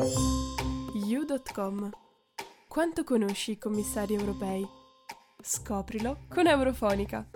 You.com Quanto conosci i commissari europei? Scoprilo con Eurofonica.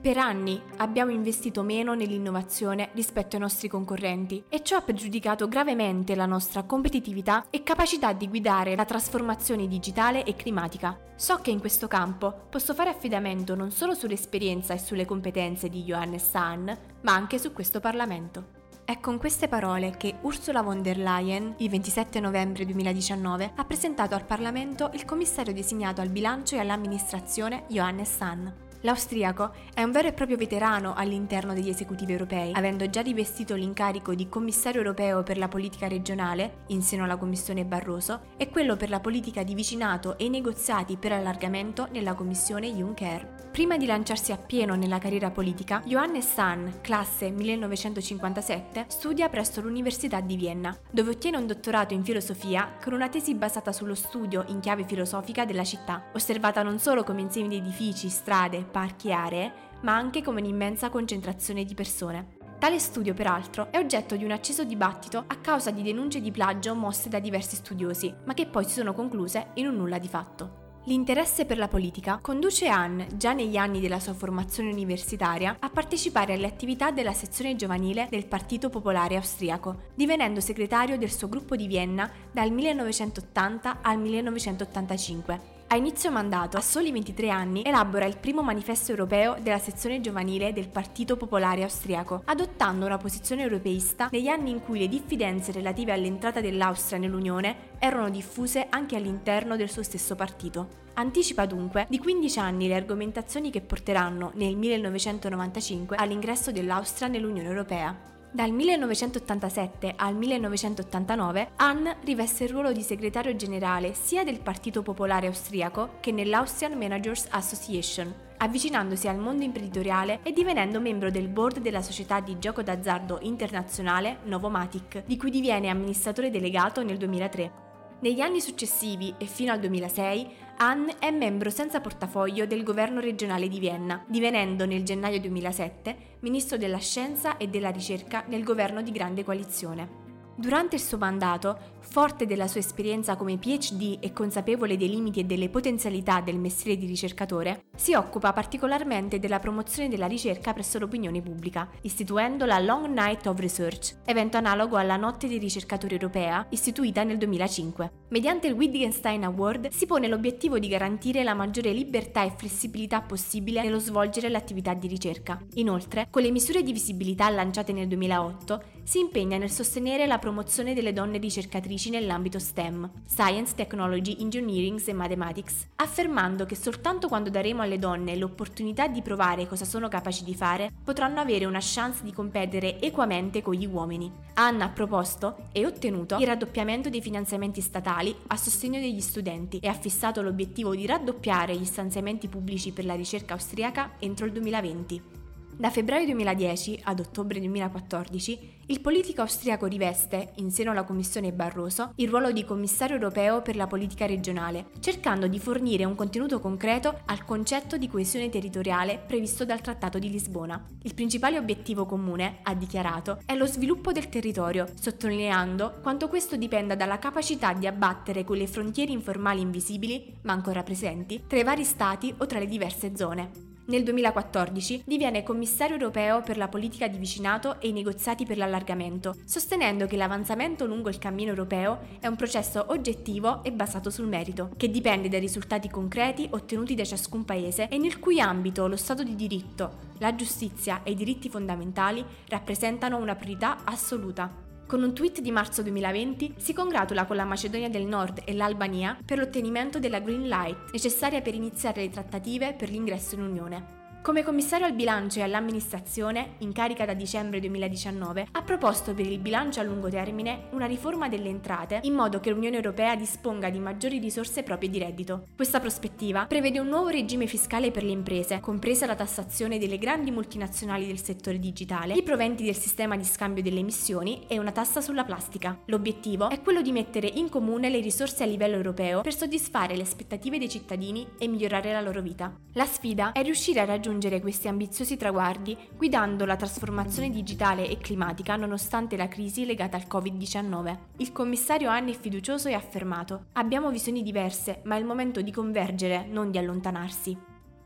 Per anni abbiamo investito meno nell'innovazione rispetto ai nostri concorrenti e ciò ha pregiudicato gravemente la nostra competitività e capacità di guidare la trasformazione digitale e climatica. So che in questo campo posso fare affidamento non solo sull'esperienza e sulle competenze di Johannes Hahn, ma anche su questo Parlamento. È con queste parole che Ursula von der Leyen, il 27 novembre 2019, ha presentato al Parlamento il commissario designato al bilancio e all'amministrazione Johannes Hahn. L'austriaco è un vero e proprio veterano all'interno degli esecutivi europei, avendo già rivestito l'incarico di commissario europeo per la politica regionale, in seno alla Commissione Barroso, e quello per la politica di vicinato e i negoziati per allargamento nella Commissione Juncker. Prima di lanciarsi appieno nella carriera politica, Johannes Hahn, classe 1957, studia presso l'Università di Vienna, dove ottiene un dottorato in filosofia con una tesi basata sullo studio in chiave filosofica della città, osservata non solo come insieme di edifici, strade, parchi e aree, ma anche come un'immensa concentrazione di persone. Tale studio, peraltro, è oggetto di un acceso dibattito a causa di denunce di plagio mosse da diversi studiosi, ma che poi si sono concluse in un nulla di fatto. L'interesse per la politica conduce Anne, già negli anni della sua formazione universitaria, a partecipare alle attività della sezione giovanile del Partito Popolare Austriaco, divenendo segretario del suo gruppo di Vienna dal 1980 al 1985 a inizio mandato, a soli 23 anni, elabora il primo manifesto europeo della sezione giovanile del Partito Popolare Austriaco, adottando una posizione europeista negli anni in cui le diffidenze relative all'entrata dell'Austria nell'Unione erano diffuse anche all'interno del suo stesso partito. Anticipa dunque di 15 anni le argomentazioni che porteranno nel 1995 all'ingresso dell'Austria nell'Unione Europea. Dal 1987 al 1989 Hahn riveste il ruolo di segretario generale sia del Partito Popolare Austriaco che nell'Austrian Managers Association, avvicinandosi al mondo imprenditoriale e divenendo membro del board della società di gioco d'azzardo internazionale Novomatic, di cui diviene amministratore delegato nel 2003. Negli anni successivi e fino al 2006, Hahn è membro senza portafoglio del governo regionale di Vienna, divenendo nel gennaio 2007 ministro della scienza e della ricerca nel governo di grande coalizione. Durante il suo mandato, forte della sua esperienza come PhD e consapevole dei limiti e delle potenzialità del mestiere di ricercatore, si occupa particolarmente della promozione della ricerca presso l'opinione pubblica, istituendo la Long Night of Research, evento analogo alla Notte dei ricercatori europea, istituita nel 2005. Mediante il Wittgenstein Award si pone l'obiettivo di garantire la maggiore libertà e flessibilità possibile nello svolgere l'attività di ricerca. Inoltre, con le misure di visibilità lanciate nel 2008, si impegna nel sostenere la promozione delle donne ricercatrici nell'ambito STEM, Science, Technology, Engineering e Mathematics, affermando che soltanto quando daremo alle donne l'opportunità di provare cosa sono capaci di fare, potranno avere una chance di competere equamente con gli uomini. Anna ha proposto e ottenuto il raddoppiamento dei finanziamenti statali a sostegno degli studenti e ha fissato l'obiettivo di raddoppiare gli stanziamenti pubblici per la ricerca austriaca entro il 2020. Da febbraio 2010 ad ottobre 2014 il politico austriaco riveste, in seno alla Commissione Barroso, il ruolo di commissario europeo per la politica regionale, cercando di fornire un contenuto concreto al concetto di coesione territoriale previsto dal Trattato di Lisbona. Il principale obiettivo comune, ha dichiarato, è lo sviluppo del territorio, sottolineando quanto questo dipenda dalla capacità di abbattere quelle frontiere informali invisibili, ma ancora presenti, tra i vari stati o tra le diverse zone. Nel 2014 diviene commissario europeo per la politica di vicinato e i negoziati per l'allargamento, sostenendo che l'avanzamento lungo il cammino europeo è un processo oggettivo e basato sul merito, che dipende dai risultati concreti ottenuti da ciascun paese e nel cui ambito lo Stato di diritto, la giustizia e i diritti fondamentali rappresentano una priorità assoluta. Con un tweet di marzo 2020 si congratula con la Macedonia del Nord e l'Albania per l'ottenimento della Green Light necessaria per iniziare le trattative per l'ingresso in Unione. Come commissario al bilancio e all'amministrazione, in carica da dicembre 2019, ha proposto per il bilancio a lungo termine una riforma delle entrate in modo che l'Unione Europea disponga di maggiori risorse proprie di reddito. Questa prospettiva prevede un nuovo regime fiscale per le imprese, compresa la tassazione delle grandi multinazionali del settore digitale, i proventi del sistema di scambio delle emissioni e una tassa sulla plastica. L'obiettivo è quello di mettere in comune le risorse a livello europeo per soddisfare le aspettative dei cittadini e migliorare la loro vita. La sfida è riuscire a raggiungere raggiungere questi ambiziosi traguardi guidando la trasformazione digitale e climatica nonostante la crisi legata al Covid-19. Il commissario Anni è fiducioso e affermato: Abbiamo visioni diverse, ma è il momento di convergere, non di allontanarsi.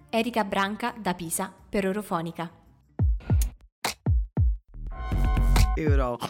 Erika Branca da Pisa per Eurofonica. Eurofonica.